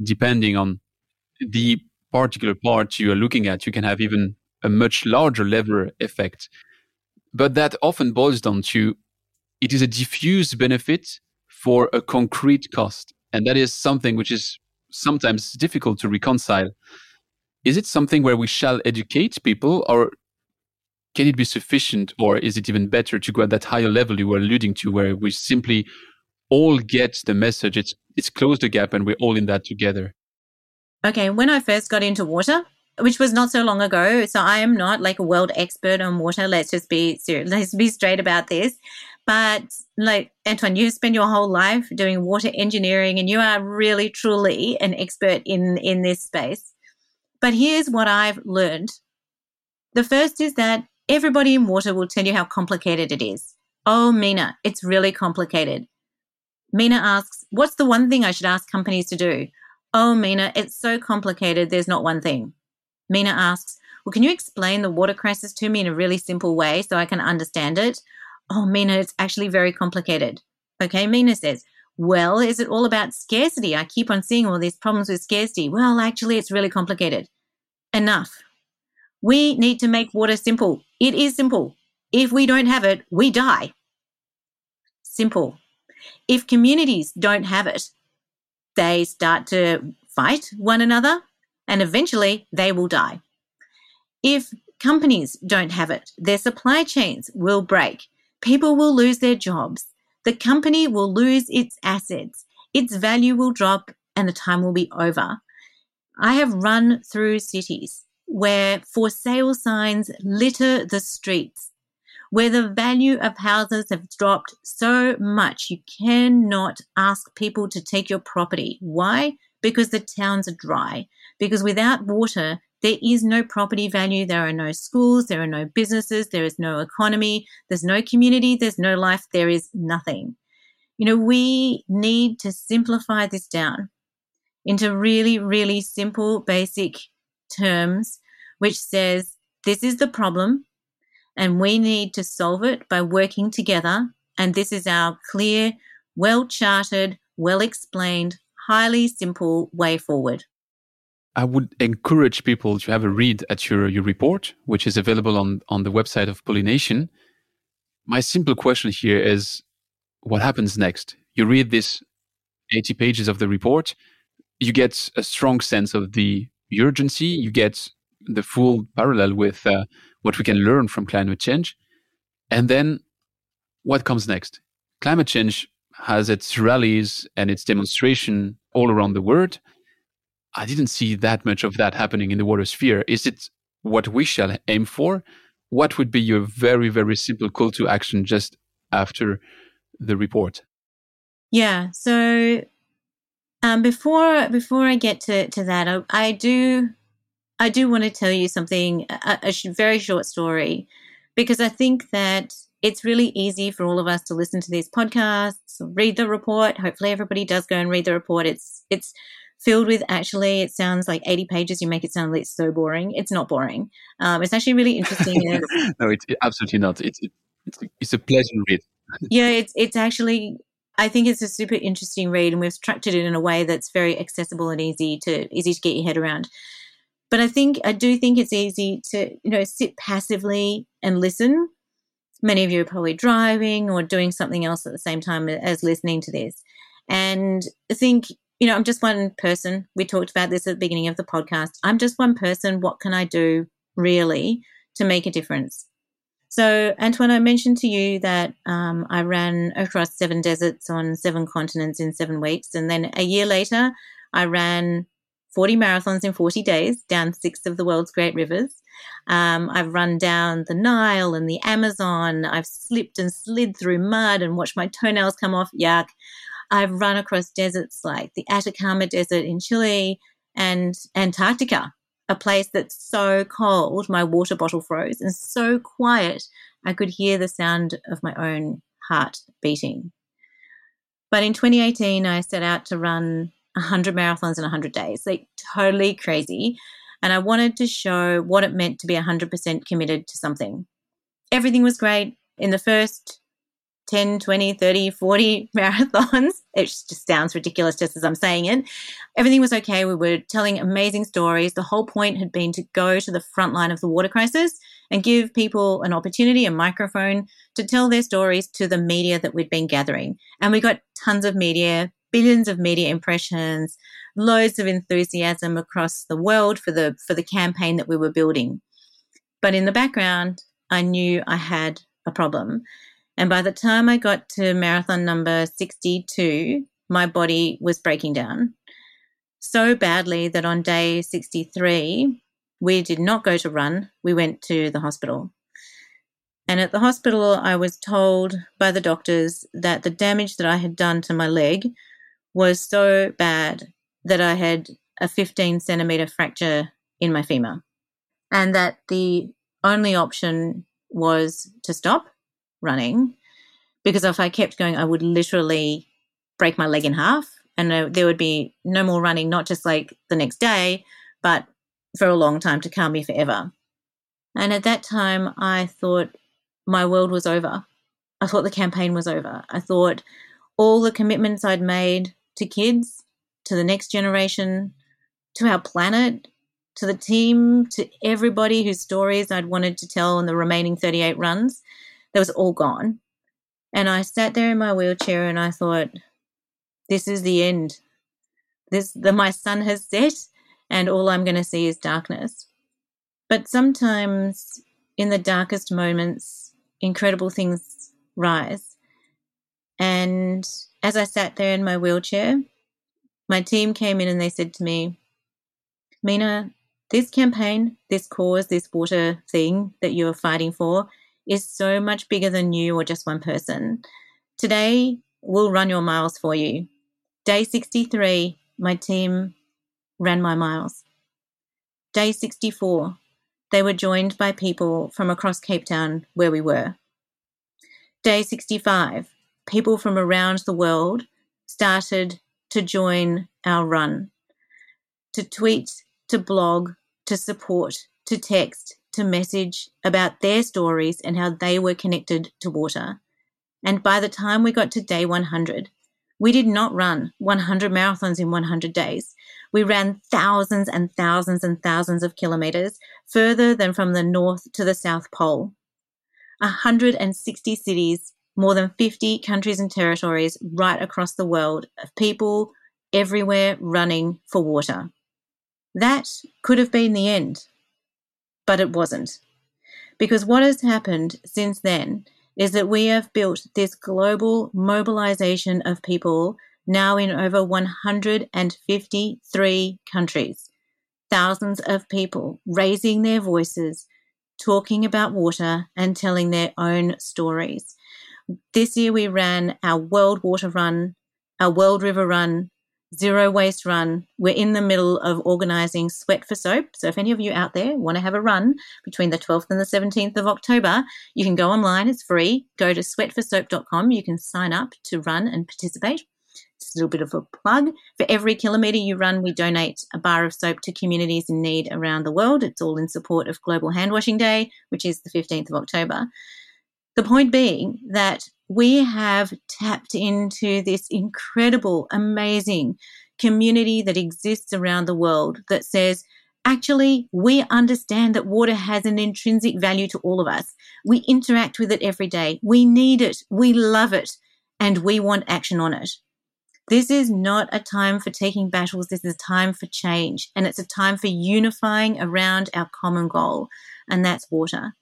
depending on the particular part you are looking at, you can have even a much larger lever effect but that often boils down to it is a diffuse benefit for a concrete cost. And that is something which is sometimes difficult to reconcile. Is it something where we shall educate people, or can it be sufficient, or is it even better to go at that higher level you were alluding to, where we simply all get the message? It's it's close the gap, and we're all in that together. Okay, when I first got into water, which was not so long ago, so I am not like a world expert on water. Let's just be serious. Let's be straight about this. But like Antoine, you spend your whole life doing water engineering and you are really truly an expert in in this space. But here's what I've learned. The first is that everybody in water will tell you how complicated it is. Oh, Mina, it's really complicated. Mina asks, What's the one thing I should ask companies to do? Oh, Mina, it's so complicated, there's not one thing. Mina asks, Well, can you explain the water crisis to me in a really simple way so I can understand it? Oh, Mina, it's actually very complicated. Okay, Mina says, Well, is it all about scarcity? I keep on seeing all these problems with scarcity. Well, actually, it's really complicated. Enough. We need to make water simple. It is simple. If we don't have it, we die. Simple. If communities don't have it, they start to fight one another and eventually they will die. If companies don't have it, their supply chains will break. People will lose their jobs. The company will lose its assets. Its value will drop and the time will be over. I have run through cities where for sale signs litter the streets, where the value of houses have dropped so much you cannot ask people to take your property. Why? Because the towns are dry. Because without water, there is no property value. There are no schools. There are no businesses. There is no economy. There's no community. There's no life. There is nothing. You know, we need to simplify this down into really, really simple, basic terms, which says this is the problem and we need to solve it by working together. And this is our clear, well charted, well explained, highly simple way forward. I would encourage people to have a read at your, your report, which is available on, on the website of Pollination. My simple question here is what happens next? You read this 80 pages of the report, you get a strong sense of the urgency, you get the full parallel with uh, what we can learn from climate change. And then what comes next? Climate change has its rallies and its demonstration all around the world. I didn't see that much of that happening in the water sphere. Is it what we shall aim for? What would be your very, very simple call to action just after the report? Yeah. So um, before before I get to, to that, I, I do I do want to tell you something, a, a sh- very short story, because I think that it's really easy for all of us to listen to these podcasts, read the report. Hopefully, everybody does go and read the report. It's it's filled with actually it sounds like 80 pages you make it sound like it's so boring. It's not boring. Um, it's actually really interesting no it's absolutely not. It's it's, it's a pleasant read. Yeah it's it's actually i think it's a super interesting read and we've structured it in a way that's very accessible and easy to easy to get your head around. But i think i do think it's easy to you know sit passively and listen. Many of you are probably driving or doing something else at the same time as listening to this. And i think you know, I'm just one person. We talked about this at the beginning of the podcast. I'm just one person. What can I do really to make a difference? So, Antoine, I mentioned to you that um, I ran across seven deserts on seven continents in seven weeks. And then a year later, I ran 40 marathons in 40 days down six of the world's great rivers. Um, I've run down the Nile and the Amazon. I've slipped and slid through mud and watched my toenails come off. Yuck. I've run across deserts like the Atacama Desert in Chile and Antarctica, a place that's so cold my water bottle froze and so quiet I could hear the sound of my own heart beating. But in 2018, I set out to run 100 marathons in 100 days, like totally crazy. And I wanted to show what it meant to be 100% committed to something. Everything was great. In the first 10, 20, 30, 40 marathons. It just sounds ridiculous just as I'm saying it. Everything was okay. We were telling amazing stories. The whole point had been to go to the front line of the water crisis and give people an opportunity, a microphone to tell their stories to the media that we'd been gathering. And we got tons of media, billions of media impressions, loads of enthusiasm across the world for the for the campaign that we were building. But in the background, I knew I had a problem and by the time I got to marathon number 62, my body was breaking down. so badly that on day 63, we did not go to run. We went to the hospital. And at the hospital, I was told by the doctors that the damage that I had done to my leg was so bad that I had a 15 centimeter fracture in my femur, and that the only option was to stop running because if I kept going, I would literally break my leg in half and there would be no more running, not just like the next day, but for a long time to come, if ever. And at that time, I thought my world was over. I thought the campaign was over. I thought all the commitments I'd made to kids, to the next generation, to our planet, to the team, to everybody whose stories I'd wanted to tell in the remaining 38 runs, that was all gone. And I sat there in my wheelchair and I thought, this is the end. This the my sun has set and all I'm going to see is darkness. But sometimes in the darkest moments incredible things rise. And as I sat there in my wheelchair, my team came in and they said to me, Mina, this campaign, this cause, this water thing that you're fighting for is so much bigger than you or just one person. Today, we'll run your miles for you. Day 63, my team ran my miles. Day 64, they were joined by people from across Cape Town where we were. Day 65, people from around the world started to join our run, to tweet, to blog, to support, to text, to message about their stories and how they were connected to water. And by the time we got to day 100, we did not run 100 marathons in 100 days. We ran thousands and thousands and thousands of kilometers further than from the North to the South Pole. 160 cities, more than 50 countries and territories right across the world of people everywhere running for water. That could have been the end, but it wasn't. Because what has happened since then is that we have built this global mobilization of people now in over 153 countries. Thousands of people raising their voices, talking about water, and telling their own stories. This year we ran our World Water Run, our World River Run, Zero Waste Run. We're in the middle of organizing Sweat for Soap. So if any of you out there want to have a run between the 12th and the 17th of October, you can go online. It's free. Go to sweatforsoap.com. You can sign up to run and participate. Just a little bit of a plug. For every kilometre you run, we donate a bar of soap to communities in need around the world. It's all in support of Global Handwashing Day, which is the 15th of October. The point being that we have tapped into this incredible, amazing community that exists around the world that says, actually, we understand that water has an intrinsic value to all of us. We interact with it every day. We need it. We love it. And we want action on it. This is not a time for taking battles. This is a time for change. And it's a time for unifying around our common goal. And that's water.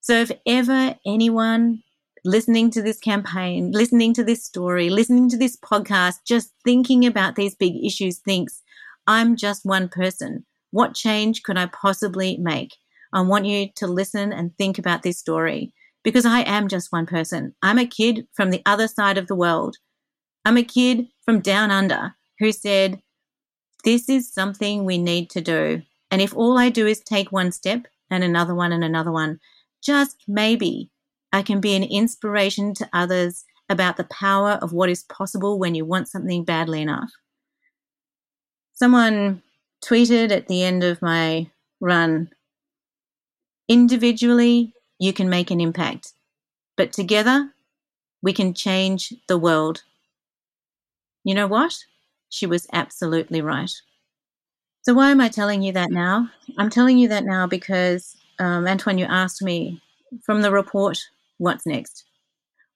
So if ever anyone listening to this campaign, listening to this story, listening to this podcast, just thinking about these big issues thinks, I'm just one person. What change could I possibly make? I want you to listen and think about this story because I am just one person. I'm a kid from the other side of the world. I'm a kid from down under who said, This is something we need to do. And if all I do is take one step and another one and another one, just maybe I can be an inspiration to others about the power of what is possible when you want something badly enough. Someone tweeted at the end of my run individually, you can make an impact, but together, we can change the world. You know what? She was absolutely right. So, why am I telling you that now? I'm telling you that now because um, Antoine, you asked me from the report, what's next?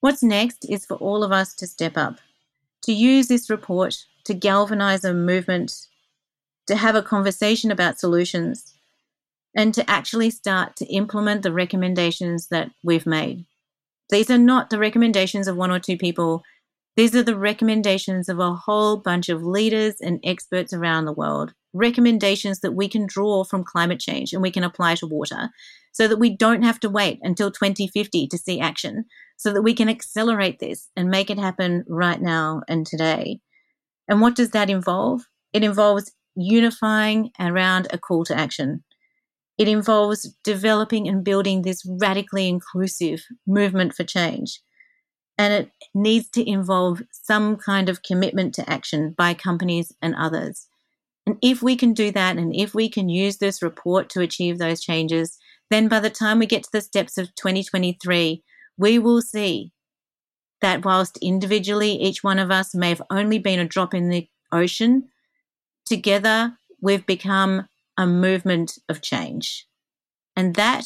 What's next is for all of us to step up, to use this report to galvanize a movement, to have a conversation about solutions, and to actually start to implement the recommendations that we've made. These are not the recommendations of one or two people. These are the recommendations of a whole bunch of leaders and experts around the world. Recommendations that we can draw from climate change and we can apply to water so that we don't have to wait until 2050 to see action, so that we can accelerate this and make it happen right now and today. And what does that involve? It involves unifying around a call to action. It involves developing and building this radically inclusive movement for change and it needs to involve some kind of commitment to action by companies and others. And if we can do that, and if we can use this report to achieve those changes, then by the time we get to the steps of 2023, we will see that whilst individually each one of us may have only been a drop in the ocean, together we've become a movement of change. And that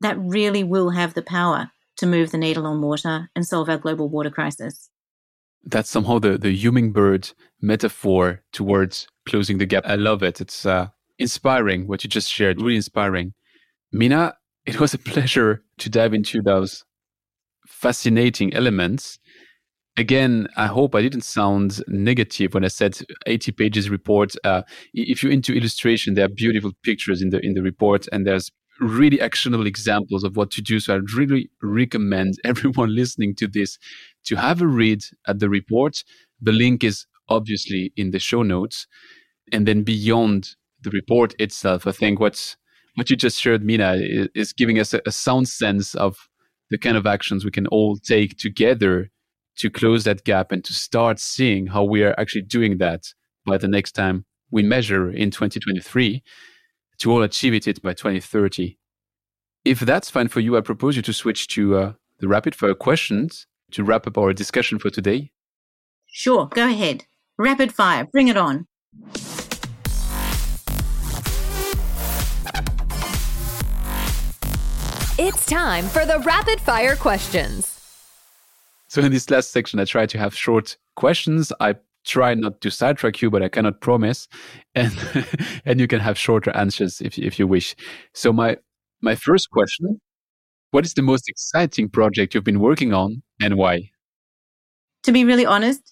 that really will have the power to move the needle on water and solve our global water crisis. That's somehow the, the hummingbird metaphor towards closing the gap. I love it. It's uh, inspiring what you just shared, really inspiring. Mina, it was a pleasure to dive into those fascinating elements. Again, I hope I didn't sound negative when I said 80 pages report. Uh, if you're into illustration, there are beautiful pictures in the in the report, and there's really actionable examples of what to do. So I'd really recommend everyone listening to this to have a read at the report. The link is obviously in the show notes. And then beyond the report itself, I think what's what you just shared, Mina, is, is giving us a, a sound sense of the kind of actions we can all take together to close that gap and to start seeing how we are actually doing that by the next time we measure in 2023 to all achieve it by 2030. If that's fine for you, I propose you to switch to uh, the rapid fire questions to wrap up our discussion for today. Sure, go ahead. Rapid fire, bring it on. It's time for the rapid fire questions. So, in this last section, I try to have short questions. I try not to sidetrack you, but I cannot promise. And and you can have shorter answers if if you wish. So my my first question: What is the most exciting project you've been working on, and why? To be really honest,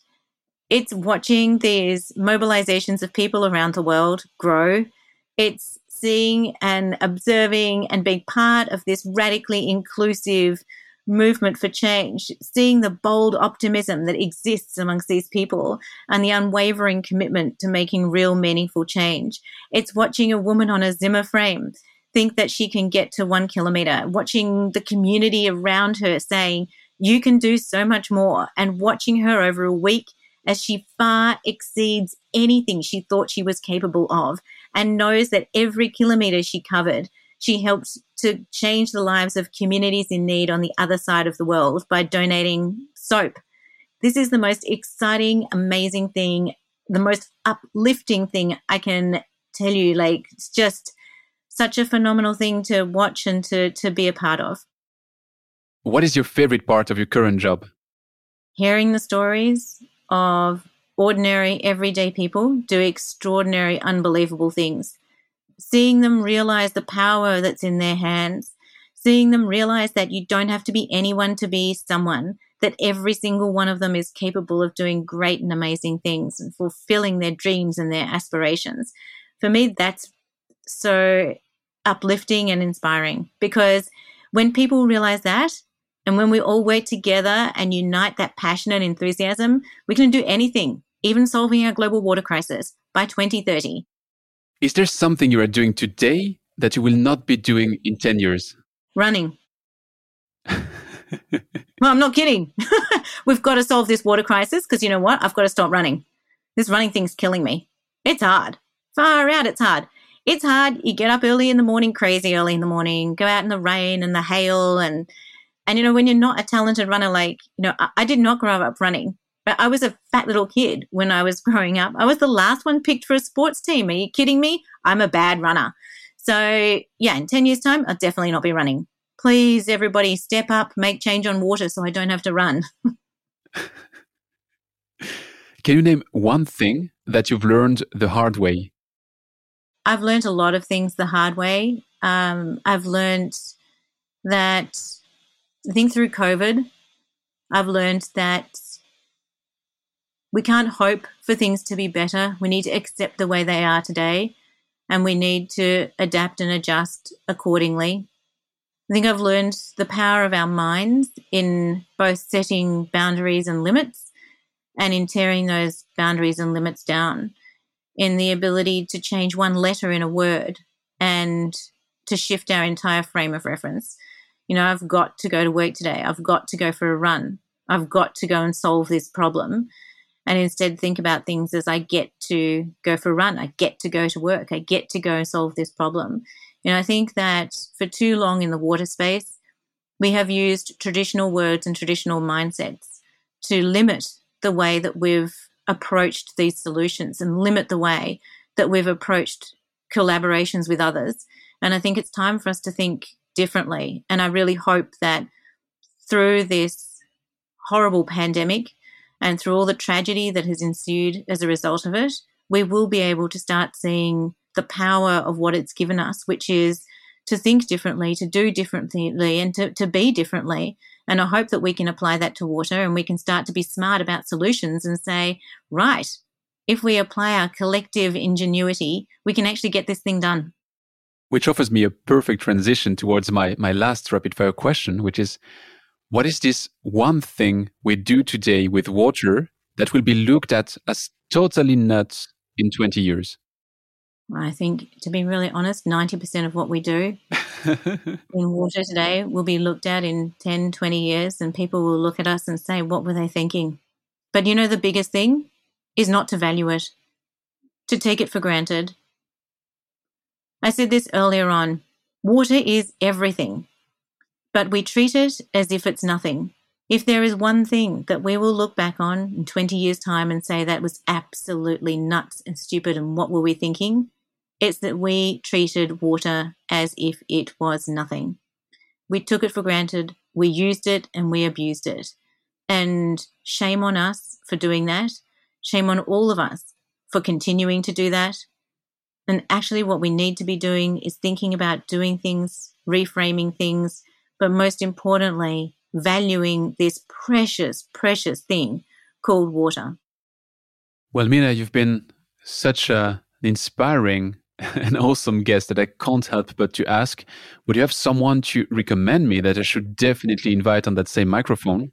it's watching these mobilizations of people around the world grow. It's seeing and observing and being part of this radically inclusive movement for change, seeing the bold optimism that exists amongst these people and the unwavering commitment to making real meaningful change. It's watching a woman on a Zimmer frame think that she can get to one kilometer, watching the community around her saying, you can do so much more, and watching her over a week as she far exceeds anything she thought she was capable of and knows that every kilometer she covered she helped to change the lives of communities in need on the other side of the world by donating soap. This is the most exciting, amazing thing, the most uplifting thing I can tell you. Like, it's just such a phenomenal thing to watch and to, to be a part of. What is your favorite part of your current job? Hearing the stories of ordinary, everyday people do extraordinary, unbelievable things seeing them realize the power that's in their hands, seeing them realize that you don't have to be anyone to be someone, that every single one of them is capable of doing great and amazing things and fulfilling their dreams and their aspirations. For me, that's so uplifting and inspiring because when people realize that, and when we all work together and unite that passion and enthusiasm, we can do anything, even solving our global water crisis by 2030. Is there something you are doing today that you will not be doing in 10 years? Running. well, I'm not kidding. We've got to solve this water crisis because you know what? I've got to stop running. This running thing's killing me. It's hard. Far out, it's hard. It's hard. You get up early in the morning, crazy early in the morning, go out in the rain and the hail and and you know when you're not a talented runner like you know I, I did not grow up running but I was a fat little kid when I was growing up. I was the last one picked for a sports team. Are you kidding me? I'm a bad runner. So, yeah, in 10 years' time, I'll definitely not be running. Please, everybody, step up, make change on water so I don't have to run. Can you name one thing that you've learned the hard way? I've learned a lot of things the hard way. Um, I've learned that I think through COVID, I've learned that We can't hope for things to be better. We need to accept the way they are today and we need to adapt and adjust accordingly. I think I've learned the power of our minds in both setting boundaries and limits and in tearing those boundaries and limits down, in the ability to change one letter in a word and to shift our entire frame of reference. You know, I've got to go to work today. I've got to go for a run. I've got to go and solve this problem. And instead, think about things as I get to go for a run. I get to go to work. I get to go and solve this problem. And I think that for too long in the water space, we have used traditional words and traditional mindsets to limit the way that we've approached these solutions and limit the way that we've approached collaborations with others. And I think it's time for us to think differently. And I really hope that through this horrible pandemic and through all the tragedy that has ensued as a result of it, we will be able to start seeing the power of what it's given us, which is to think differently, to do differently, and to, to be differently. And I hope that we can apply that to water and we can start to be smart about solutions and say, right, if we apply our collective ingenuity, we can actually get this thing done. Which offers me a perfect transition towards my, my last rapid fire question, which is what is this one thing we do today with water that will be looked at as totally nuts in 20 years? I think, to be really honest, 90% of what we do in water today will be looked at in 10, 20 years, and people will look at us and say, What were they thinking? But you know, the biggest thing is not to value it, to take it for granted. I said this earlier on water is everything, but we treat it as if it's nothing. If there is one thing that we will look back on in 20 years' time and say that was absolutely nuts and stupid, and what were we thinking? It's that we treated water as if it was nothing. We took it for granted, we used it, and we abused it. And shame on us for doing that. Shame on all of us for continuing to do that. And actually, what we need to be doing is thinking about doing things, reframing things, but most importantly, valuing this precious, precious thing called water. Well, Mina, you've been such an inspiring an awesome guest that I can't help but to ask. Would you have someone to recommend me that I should definitely invite on that same microphone?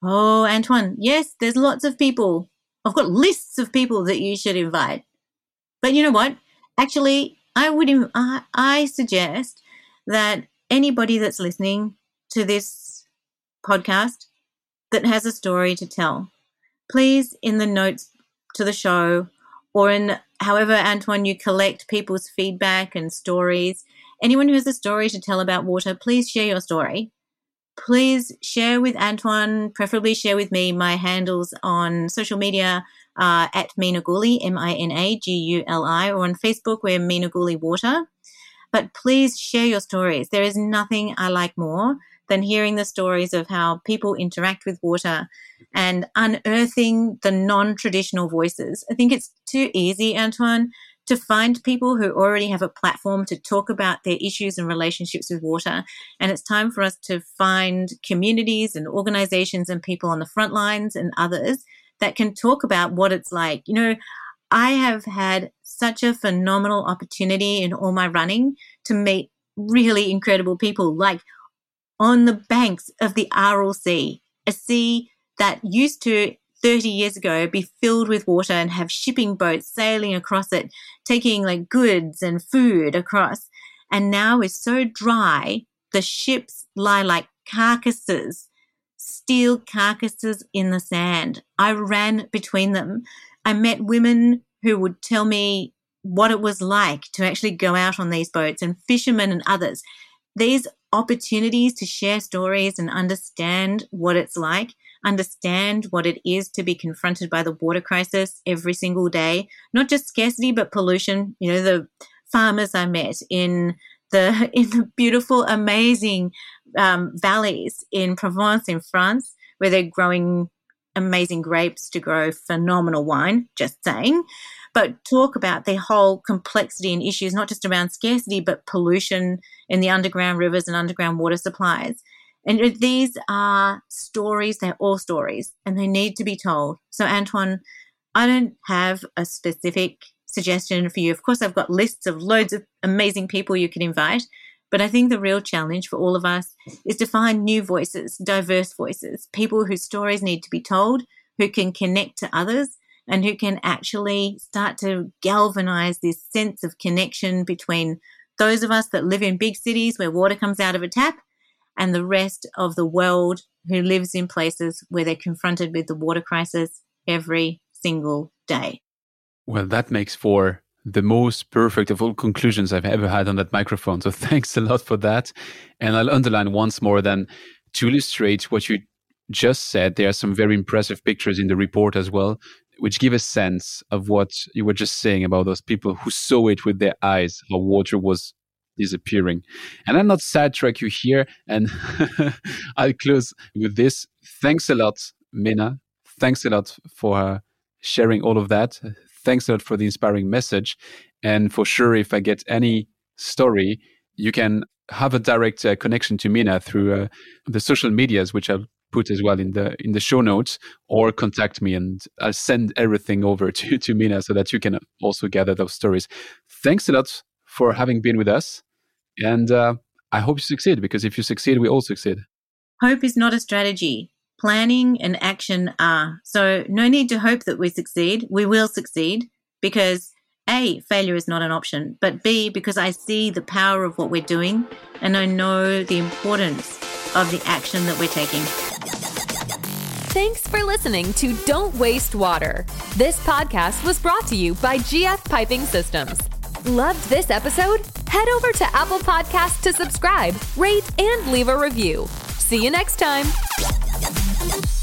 Oh, Antoine, yes, there's lots of people. I've got lists of people that you should invite. But you know what? Actually, I would I, I suggest that anybody that's listening to this podcast that has a story to tell, please in the notes to the show or in however, Antoine, you collect people's feedback and stories. Anyone who has a story to tell about water, please share your story. Please share with Antoine, preferably share with me. My handles on social media are at Mina Guli, M I N A G U L I, or on Facebook, we're Mina Water. But please share your stories. There is nothing I like more than hearing the stories of how people interact with water and unearthing the non traditional voices. I think it's too easy, Antoine, to find people who already have a platform to talk about their issues and relationships with water. And it's time for us to find communities and organizations and people on the front lines and others that can talk about what it's like. You know, I have had such a phenomenal opportunity in all my running to meet really incredible people like on the banks of the Aral Sea, a sea that used to 30 years ago be filled with water and have shipping boats sailing across it, taking like goods and food across, and now is so dry, the ships lie like carcasses, steel carcasses in the sand. I ran between them. I met women who would tell me what it was like to actually go out on these boats and fishermen and others. These opportunities to share stories and understand what it's like understand what it is to be confronted by the water crisis every single day, not just scarcity, but pollution. You know, the farmers I met in the, in the beautiful, amazing um, valleys in Provence in France, where they're growing amazing grapes to grow phenomenal wine, just saying. But talk about the whole complexity and issues, not just around scarcity, but pollution in the underground rivers and underground water supplies And these are stories, they're all stories, and they need to be told. So, Antoine, I don't have a specific suggestion for you. Of course, I've got lists of loads of amazing people you can invite, but I think the real challenge for all of us is to find new voices, diverse voices, people whose stories need to be told, who can connect to others, and who can actually start to galvanize this sense of connection between those of us that live in big cities where water comes out of a tap and the rest of the world who lives in places where they're confronted with the water crisis every single day. Well, that makes for the most perfect of all conclusions I've ever had on that microphone. So thanks a lot for that. And I'll underline once more then to illustrate what you just said, there are some very impressive pictures in the report as well, which give a sense of what you were just saying about those people who saw it with their eyes, how water was disappearing. And I'm not sidetrack you here, and I'll close with this. Thanks a lot, Mina. Thanks a lot for sharing all of that. Thanks a lot for the inspiring message. And for sure, if I get any story, you can have a direct uh, connection to Mina through uh, the social medias, which I'll put as well in the in the show notes, or contact me and I'll send everything over to, to Mina so that you can also gather those stories. Thanks a lot for having been with us. And uh, I hope you succeed because if you succeed, we all succeed. Hope is not a strategy. Planning and action are. So, no need to hope that we succeed. We will succeed because A, failure is not an option, but B, because I see the power of what we're doing and I know the importance of the action that we're taking. Thanks for listening to Don't Waste Water. This podcast was brought to you by GF Piping Systems. Loved this episode? Head over to Apple Podcasts to subscribe, rate, and leave a review. See you next time. Bye.